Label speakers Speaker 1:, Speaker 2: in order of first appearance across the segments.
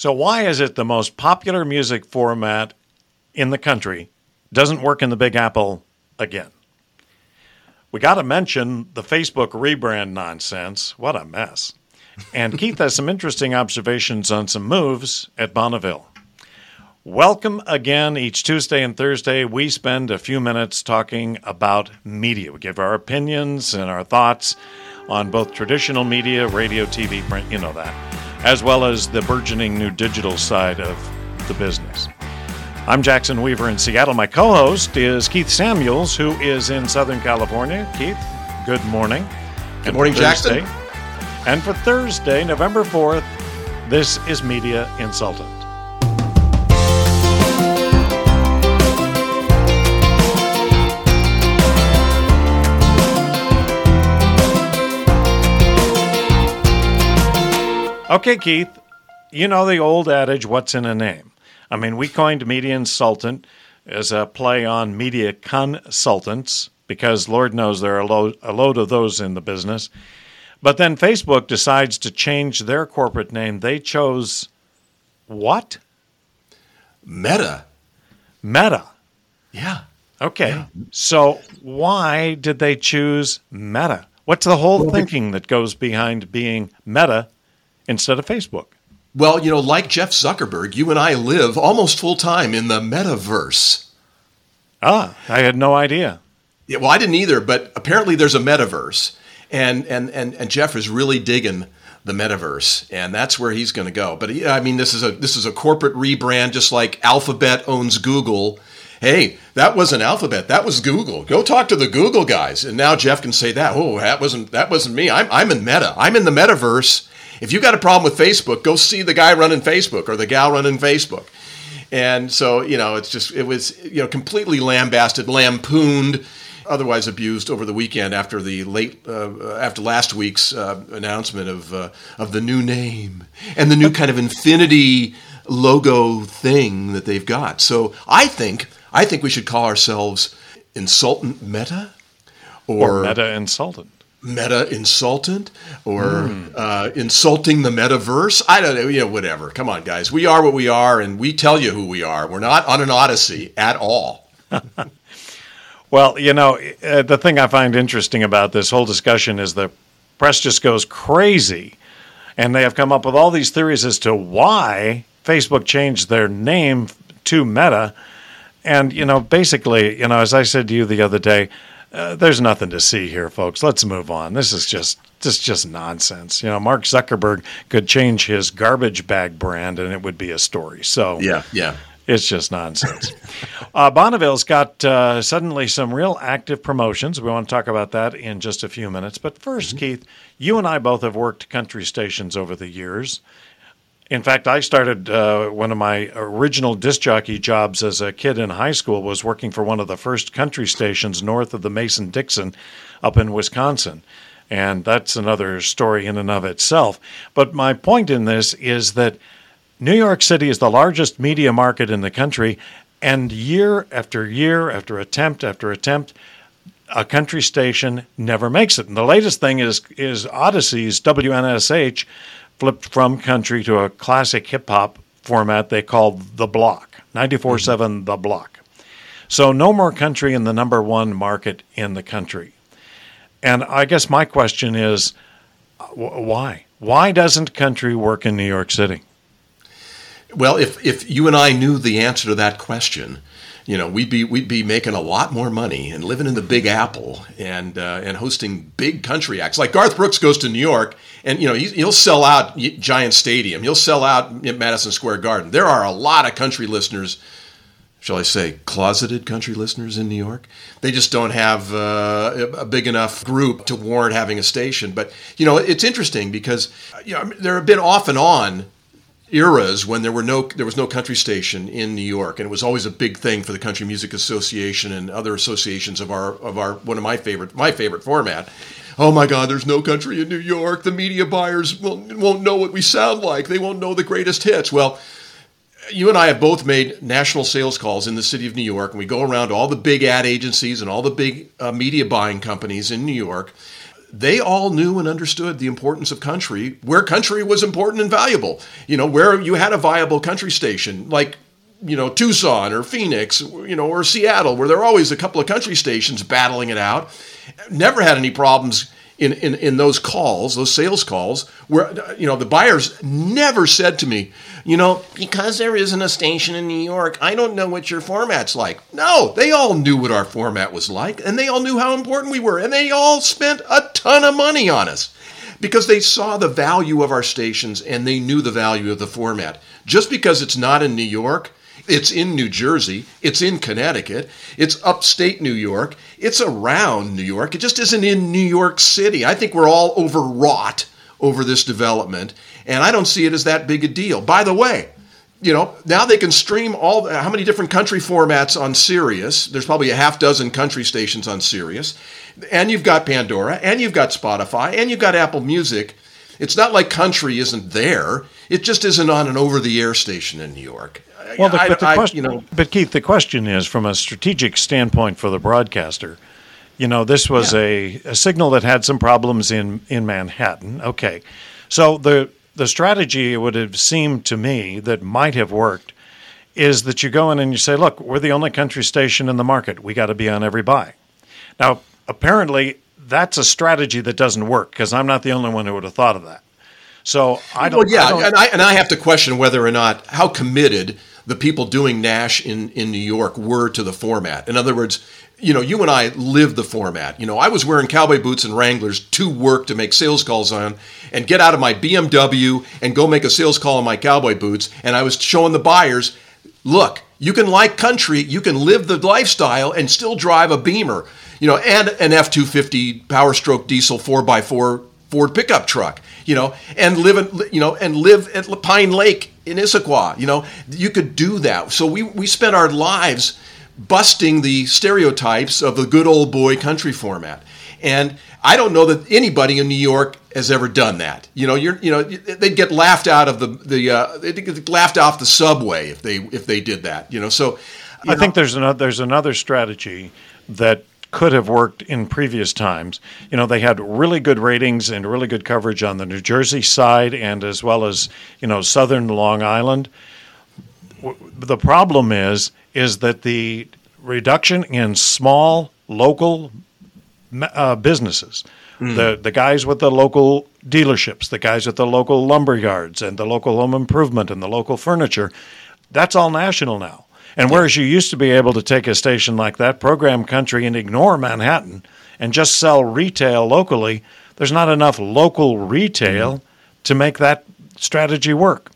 Speaker 1: So, why is it the most popular music format in the country doesn't work in the Big Apple again? We got to mention the Facebook rebrand nonsense. What a mess. And Keith has some interesting observations on some moves at Bonneville. Welcome again. Each Tuesday and Thursday, we spend a few minutes talking about media. We give our opinions and our thoughts on both traditional media, radio, TV, print, you know that as well as the burgeoning new digital side of the business. I'm Jackson Weaver in Seattle. My co host is Keith Samuels, who is in Southern California. Keith, good morning.
Speaker 2: Good morning, Jackson.
Speaker 1: And for Thursday, November 4th, this is Media Insultant. Okay, Keith, you know the old adage, what's in a name? I mean, we coined media insultant as a play on media consultants because Lord knows there are a load, a load of those in the business. But then Facebook decides to change their corporate name. They chose what?
Speaker 2: Meta.
Speaker 1: Meta.
Speaker 2: Yeah.
Speaker 1: Okay.
Speaker 2: Yeah.
Speaker 1: So why did they choose Meta? What's the whole well, thinking that goes behind being Meta instead of Facebook?
Speaker 2: Well, you know, like Jeff Zuckerberg, you and I live almost full time in the metaverse.
Speaker 1: Ah, I had no idea.
Speaker 2: Yeah, well, I didn't either, but apparently there's a metaverse. And and and, and Jeff is really digging the metaverse, and that's where he's going to go. But yeah, I mean, this is a this is a corporate rebrand, just like Alphabet owns Google. Hey, that wasn't Alphabet, that was Google. Go talk to the Google guys. And now Jeff can say that. Oh, that wasn't that wasn't me. I'm I'm in Meta. I'm in the metaverse if you got a problem with Facebook, go see the guy running Facebook or the gal running Facebook. And so, you know, it's just, it was, you know, completely lambasted, lampooned, otherwise abused over the weekend after the late, uh, after last week's uh, announcement of, uh, of the new name and the new kind of infinity logo thing that they've got. So I think, I think we should call ourselves Insultant Meta
Speaker 1: or, or Meta Insultant
Speaker 2: meta insultant or mm. uh, insulting the metaverse. I don't know, know, whatever. Come on, guys. We are what we are, and we tell you who we are. We're not on an odyssey at all.
Speaker 1: well, you know, uh, the thing I find interesting about this whole discussion is the press just goes crazy, and they have come up with all these theories as to why Facebook changed their name to Meta. And, you know, basically, you know, as I said to you the other day, uh, there's nothing to see here, folks. Let's move on. This is just this is just nonsense. You know, Mark Zuckerberg could change his garbage bag brand, and it would be a story. So
Speaker 2: yeah, yeah.
Speaker 1: It's just nonsense. uh, Bonneville's got uh, suddenly some real active promotions. We want to talk about that in just a few minutes. But 1st mm-hmm. Keith, you and I both have worked country stations over the years. In fact, I started uh, one of my original disc jockey jobs as a kid in high school was working for one of the first country stations north of the Mason Dixon up in Wisconsin. And that's another story in and of itself. But my point in this is that New York City is the largest media market in the country, and year after year, after attempt after attempt, a country station never makes it. And the latest thing is is Audacy's WNSH flipped from country to a classic hip hop format they called The Block, 94 7 mm-hmm. The Block. So no more country in the number one market in the country. And I guess my question is why? Why doesn't country work in New York City?
Speaker 2: Well, if, if you and I knew the answer to that question, you know, we'd be we'd be making a lot more money and living in the Big Apple and uh, and hosting big country acts. Like Garth Brooks goes to New York and you know he'll sell out Giant Stadium, he'll sell out Madison Square Garden. There are a lot of country listeners. Shall I say, closeted country listeners in New York? They just don't have uh, a big enough group to warrant having a station. But you know, it's interesting because you know there have been off and on eras when there were no there was no country station in New York, and it was always a big thing for the Country Music Association and other associations of our of our one of my favorite my favorite format. Oh my God, there's no country in New York. The media buyers won't, won't know what we sound like. They won't know the greatest hits. Well, you and I have both made national sales calls in the city of New York, and we go around all the big ad agencies and all the big uh, media buying companies in New York they all knew and understood the importance of country, where country was important and valuable. You know, where you had a viable country station, like you know Tucson or Phoenix, you know, or Seattle, where there are always a couple of country stations battling it out. Never had any problems in, in, in those calls, those sales calls, where you know the buyers never said to me, you know, because there isn't a station in New York, I don't know what your format's like. No, they all knew what our format was like, and they all knew how important we were, and they all spent a ton of money on us because they saw the value of our stations and they knew the value of the format. Just because it's not in New York it's in New Jersey. It's in Connecticut. It's upstate New York. It's around New York. It just isn't in New York City. I think we're all overwrought over this development, and I don't see it as that big a deal. By the way, you know, now they can stream all how many different country formats on Sirius. There's probably a half dozen country stations on Sirius. And you've got Pandora, and you've got Spotify, and you've got Apple Music. It's not like country isn't there. It just isn't on an over the air station in New York.
Speaker 1: Well, the, but, the I, question, you know, but Keith, the question is from a strategic standpoint for the broadcaster. You know, this was yeah. a, a signal that had some problems in, in Manhattan. Okay. So the the strategy would have seemed to me that might have worked is that you go in and you say, look, we're the only country station in the market. We got to be on every buy. Now, apparently, that's a strategy that doesn't work because I'm not the only one who would have thought of that. So I don't.
Speaker 2: Well, yeah,
Speaker 1: I don't,
Speaker 2: and I and I have to question whether or not how committed the people doing Nash in, in New York were to the format. In other words, you know, you and I live the format. You know, I was wearing cowboy boots and Wranglers to work to make sales calls on and get out of my BMW and go make a sales call on my cowboy boots. And I was showing the buyers, look, you can like country, you can live the lifestyle and still drive a Beamer, you know, and an F 250 Power Stroke diesel 4x4 Ford pickup truck, you know, and live in, you know, and live at Pine Lake in Issaquah. You know, you could do that. So we we spent our lives busting the stereotypes of the good old boy country format. And I don't know that anybody in New York has ever done that. You know, you're you know they'd get laughed out of the the uh, they'd get laughed off the subway if they if they did that. You know, so
Speaker 1: you I know, think there's another there's another strategy that could have worked in previous times. You know, they had really good ratings and really good coverage on the New Jersey side and as well as, you know, southern Long Island. The problem is is that the reduction in small local uh, businesses, mm. the the guys with the local dealerships, the guys with the local lumber yards and the local home improvement and the local furniture, that's all national now. And whereas you used to be able to take a station like that, program country, and ignore Manhattan and just sell retail locally, there's not enough local retail mm-hmm. to make that strategy work.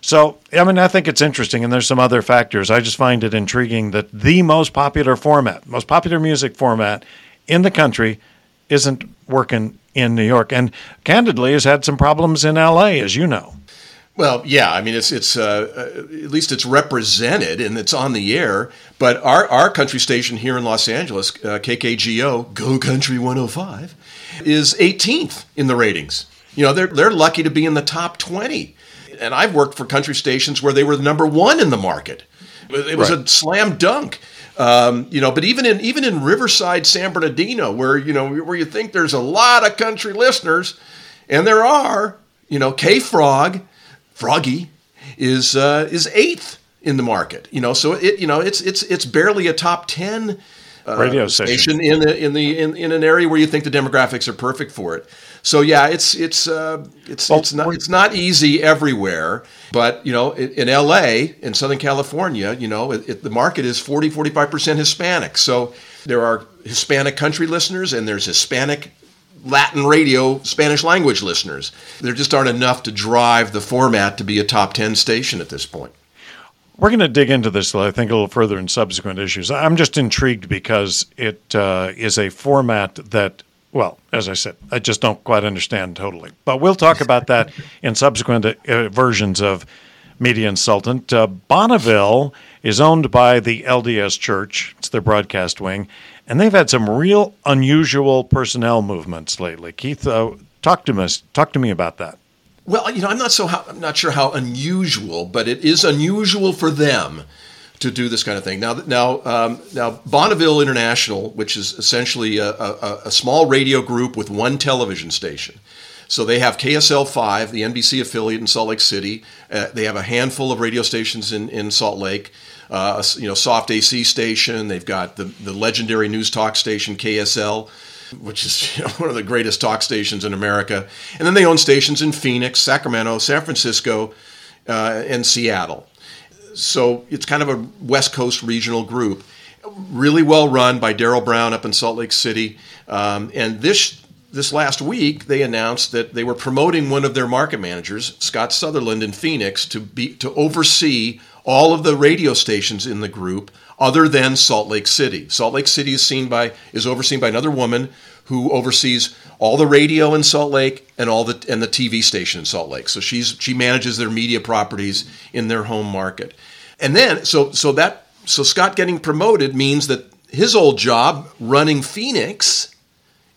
Speaker 1: So, I mean, I think it's interesting, and there's some other factors. I just find it intriguing that the most popular format, most popular music format in the country, isn't working in New York, and candidly has had some problems in LA, as you know.
Speaker 2: Well, yeah, I mean, it's it's uh, uh, at least it's represented and it's on the air. But our our country station here in Los Angeles, uh, KKGO, Go Country 105, is 18th in the ratings. You know, they're they're lucky to be in the top 20. And I've worked for country stations where they were the number one in the market. It was right. a slam dunk. Um, you know, but even in even in Riverside, San Bernardino, where you know where you think there's a lot of country listeners, and there are, you know, K Frog Froggy is uh, is eighth in the market. You know, so it you know it's it's it's barely a top ten
Speaker 1: uh, radio station
Speaker 2: in the in the in, in an area where you think the demographics are perfect for it. So yeah, it's it's uh, it's well, it's not it's not easy everywhere, but you know, in, in L.A. in Southern California, you know, it, it, the market is 40 45 percent Hispanic. So there are Hispanic country listeners and there's Hispanic Latin radio Spanish language listeners. There just aren't enough to drive the format to be a top 10 station at this point.
Speaker 1: We're going to dig into this, I think, a little further in subsequent issues. I'm just intrigued because it uh, is a format that, well, as I said, I just don't quite understand totally. But we'll talk about that in subsequent uh, versions of Media Insultant. Uh, Bonneville is owned by the LDS Church, it's their broadcast wing, and they've had some real unusual personnel movements lately. Keith, uh, talk to me. Talk to me about that.
Speaker 2: Well, you know, I'm not so how, I'm not sure how unusual, but it is unusual for them to do this kind of thing. Now, now, um, now, Bonneville International, which is essentially a, a, a, small radio group with one television station. So they have KSL 5, the NBC affiliate in Salt Lake City. Uh, they have a handful of radio stations in, in Salt Lake. Uh, you know, soft AC station. They've got the, the legendary news talk station KSL, which is you know, one of the greatest talk stations in America. And then they own stations in Phoenix, Sacramento, San Francisco, uh, and Seattle. So it's kind of a West Coast regional group, really well run by Darrell Brown up in Salt Lake City. Um, and this this last week, they announced that they were promoting one of their market managers, Scott Sutherland in Phoenix, to be to oversee all of the radio stations in the group, other than Salt Lake City. Salt Lake City is seen by is overseen by another woman who oversees all the radio in Salt Lake and all the and the TV station in Salt Lake. So she's she manages their media properties in their home market. And then so so that so Scott getting promoted means that his old job running Phoenix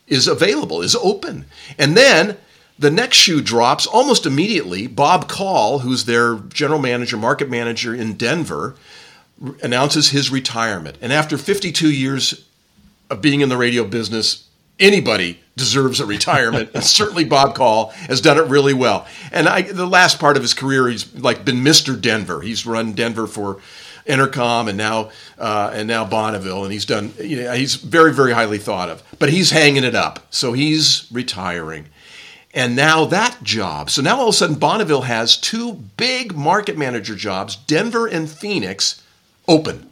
Speaker 2: is available, is open. And then the next shoe drops almost immediately. Bob Call, who's their general manager, market manager in Denver, announces his retirement. And after 52 years of being in the radio business, anybody deserves a retirement. and certainly Bob Call has done it really well. And I, the last part of his career, he's like been Mr. Denver. He's run Denver for Entercom and now uh, and now Bonneville, and he's done. You know, he's very very highly thought of. But he's hanging it up, so he's retiring. And now that job. So now all of a sudden, Bonneville has two big market manager jobs, Denver and Phoenix, open.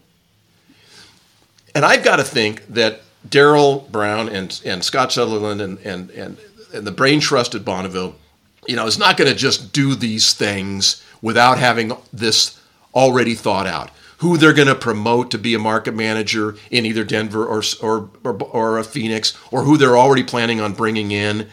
Speaker 2: And I've got to think that Darrell Brown and, and Scott Sutherland and, and, and, and the brain trust at Bonneville, you know, is not going to just do these things without having this already thought out. Who they're going to promote to be a market manager in either Denver or, or, or, or Phoenix, or who they're already planning on bringing in.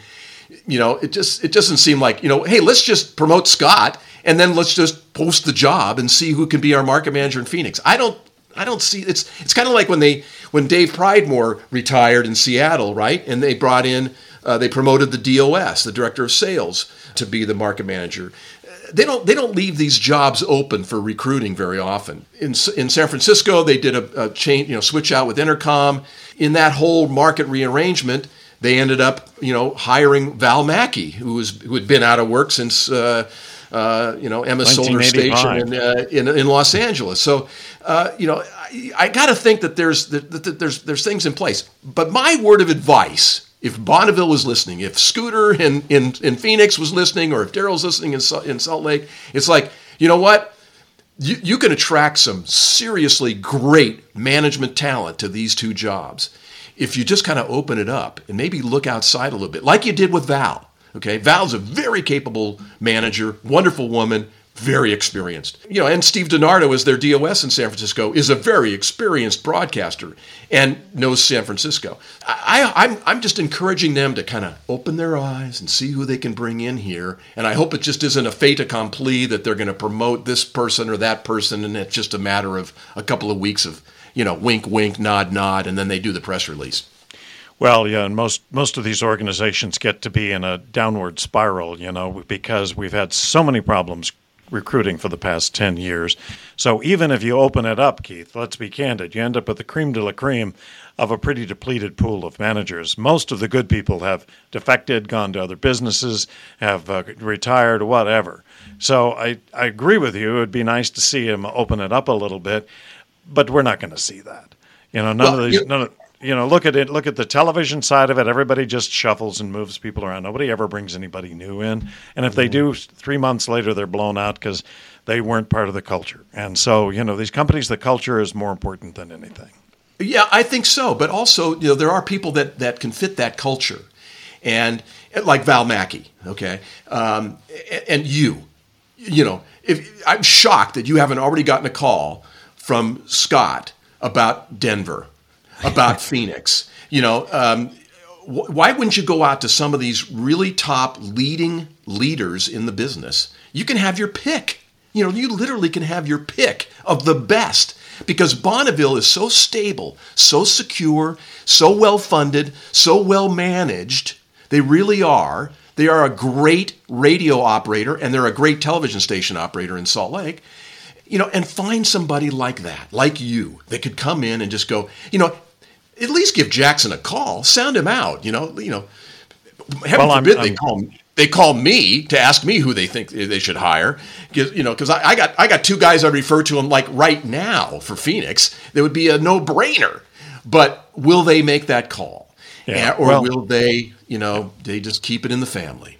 Speaker 2: You know, it just it doesn't seem like you know, hey, let's just promote Scott and then let's just post the job and see who can be our market manager in Phoenix. I don't I don't see it's it's kind of like when they when Dave Pridemore retired in Seattle, right? And they brought in uh, they promoted the DOS, the director of sales, to be the market manager. They don't they don't leave these jobs open for recruiting very often. In in San Francisco, they did a, a change, you know, switch out with Entercom. In that whole market rearrangement, they ended up, you know, hiring Val Maki, who was who had been out of work since. Uh, uh, you know, Emma Solar Station in, uh, in, in Los Angeles. So, uh, you know, I, I got to think that there's that, that there's there's things in place. But my word of advice, if Bonneville was listening, if Scooter in in, in Phoenix was listening, or if Darrell's listening in in Salt Lake, it's like, you know what? You, you can attract some seriously great management talent to these two jobs if you just kind of open it up and maybe look outside a little bit, like you did with Val. Okay, Val's a very capable manager, wonderful woman, very experienced. You know, and Steve DiNardo is their DOS in San Francisco, is a very experienced broadcaster and knows San Francisco. I, I'm, I'm just encouraging them to kind of open their eyes and see who they can bring in here. And I hope it just isn't a fait accompli that they're going to promote this person or that person, and it's just a matter of a couple of weeks of, you know, wink, wink, nod, nod, and then they do the press release.
Speaker 1: Well, yeah, and most most of these organizations get to be in a downward spiral, you know, because we've had so many problems recruiting for the past 10 years. So even if you open it up, Keith, let's be candid, you end up with the cream de la cream of a pretty depleted pool of managers. Most of the good people have defected, gone to other businesses, have uh, retired, whatever. So I, I agree with you. It would be nice to see him open it up a little bit, but we're not going to see that. You know, none well, of these, none of, you know, look at it. Look at the television side of it. Everybody just shuffles and moves people around. Nobody ever brings anybody new in. And if they do, three months later, they're blown out because they weren't part of the culture. And so, you know, these companies, the culture is more important than anything.
Speaker 2: Yeah, I think so. But also, you know, there are people that that can fit that culture, and like Val Maki, okay, um, and you, you know, if I'm shocked that you haven't already gotten a call from Scott about Denver about Phoenix. You know, um, wh- why wouldn't you go out to some of these really top leading leaders in the business? You can have your pick. You know, you literally can have your pick of the best because Bonneville is so stable, so secure, so well funded, so well managed. They really are. They are a great radio operator and they're a great television station operator in Salt Lake. You know, and find somebody like that, like you, that could come in and just go, you know, at least give Jackson a call, sound him out. You know, you know, heaven well, forbid I'm, they I'm, call they call me to ask me who they think they should hire. You know, because I, I, got I got two guys I refer to them like right now for Phoenix. That would be a no brainer. But will they make that call, yeah. or well, will they? You know, they just keep it in the family.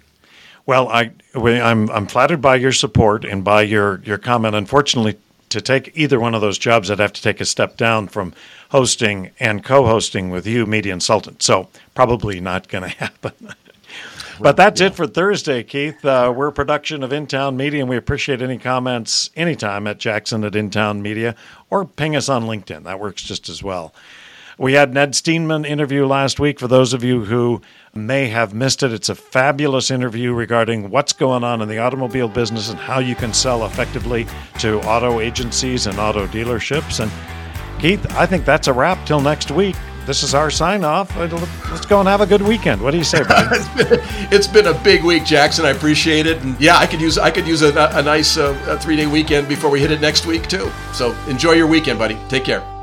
Speaker 1: Well, I, I'm, I'm flattered by your support and by your, your comment. Unfortunately, to take either one of those jobs, I'd have to take a step down from hosting and co-hosting with you, Media Consultant. So probably not going to happen. but that's yeah. it for Thursday, Keith. Uh, we're a production of InTown Media, and we appreciate any comments anytime at Jackson at InTown Media or ping us on LinkedIn. That works just as well. We had Ned Steenman interview last week. For those of you who may have missed it, it's a fabulous interview regarding what's going on in the automobile business and how you can sell effectively to auto agencies and auto dealerships. And Keith, I think that's a wrap till next week. This is our sign off. Let's go and have a good weekend. What do you say, buddy?
Speaker 2: it's, been, it's been a big week, Jackson. I appreciate it. And yeah, I could use I could use a, a nice uh, three day weekend before we hit it next week too. So enjoy your weekend, buddy. Take care.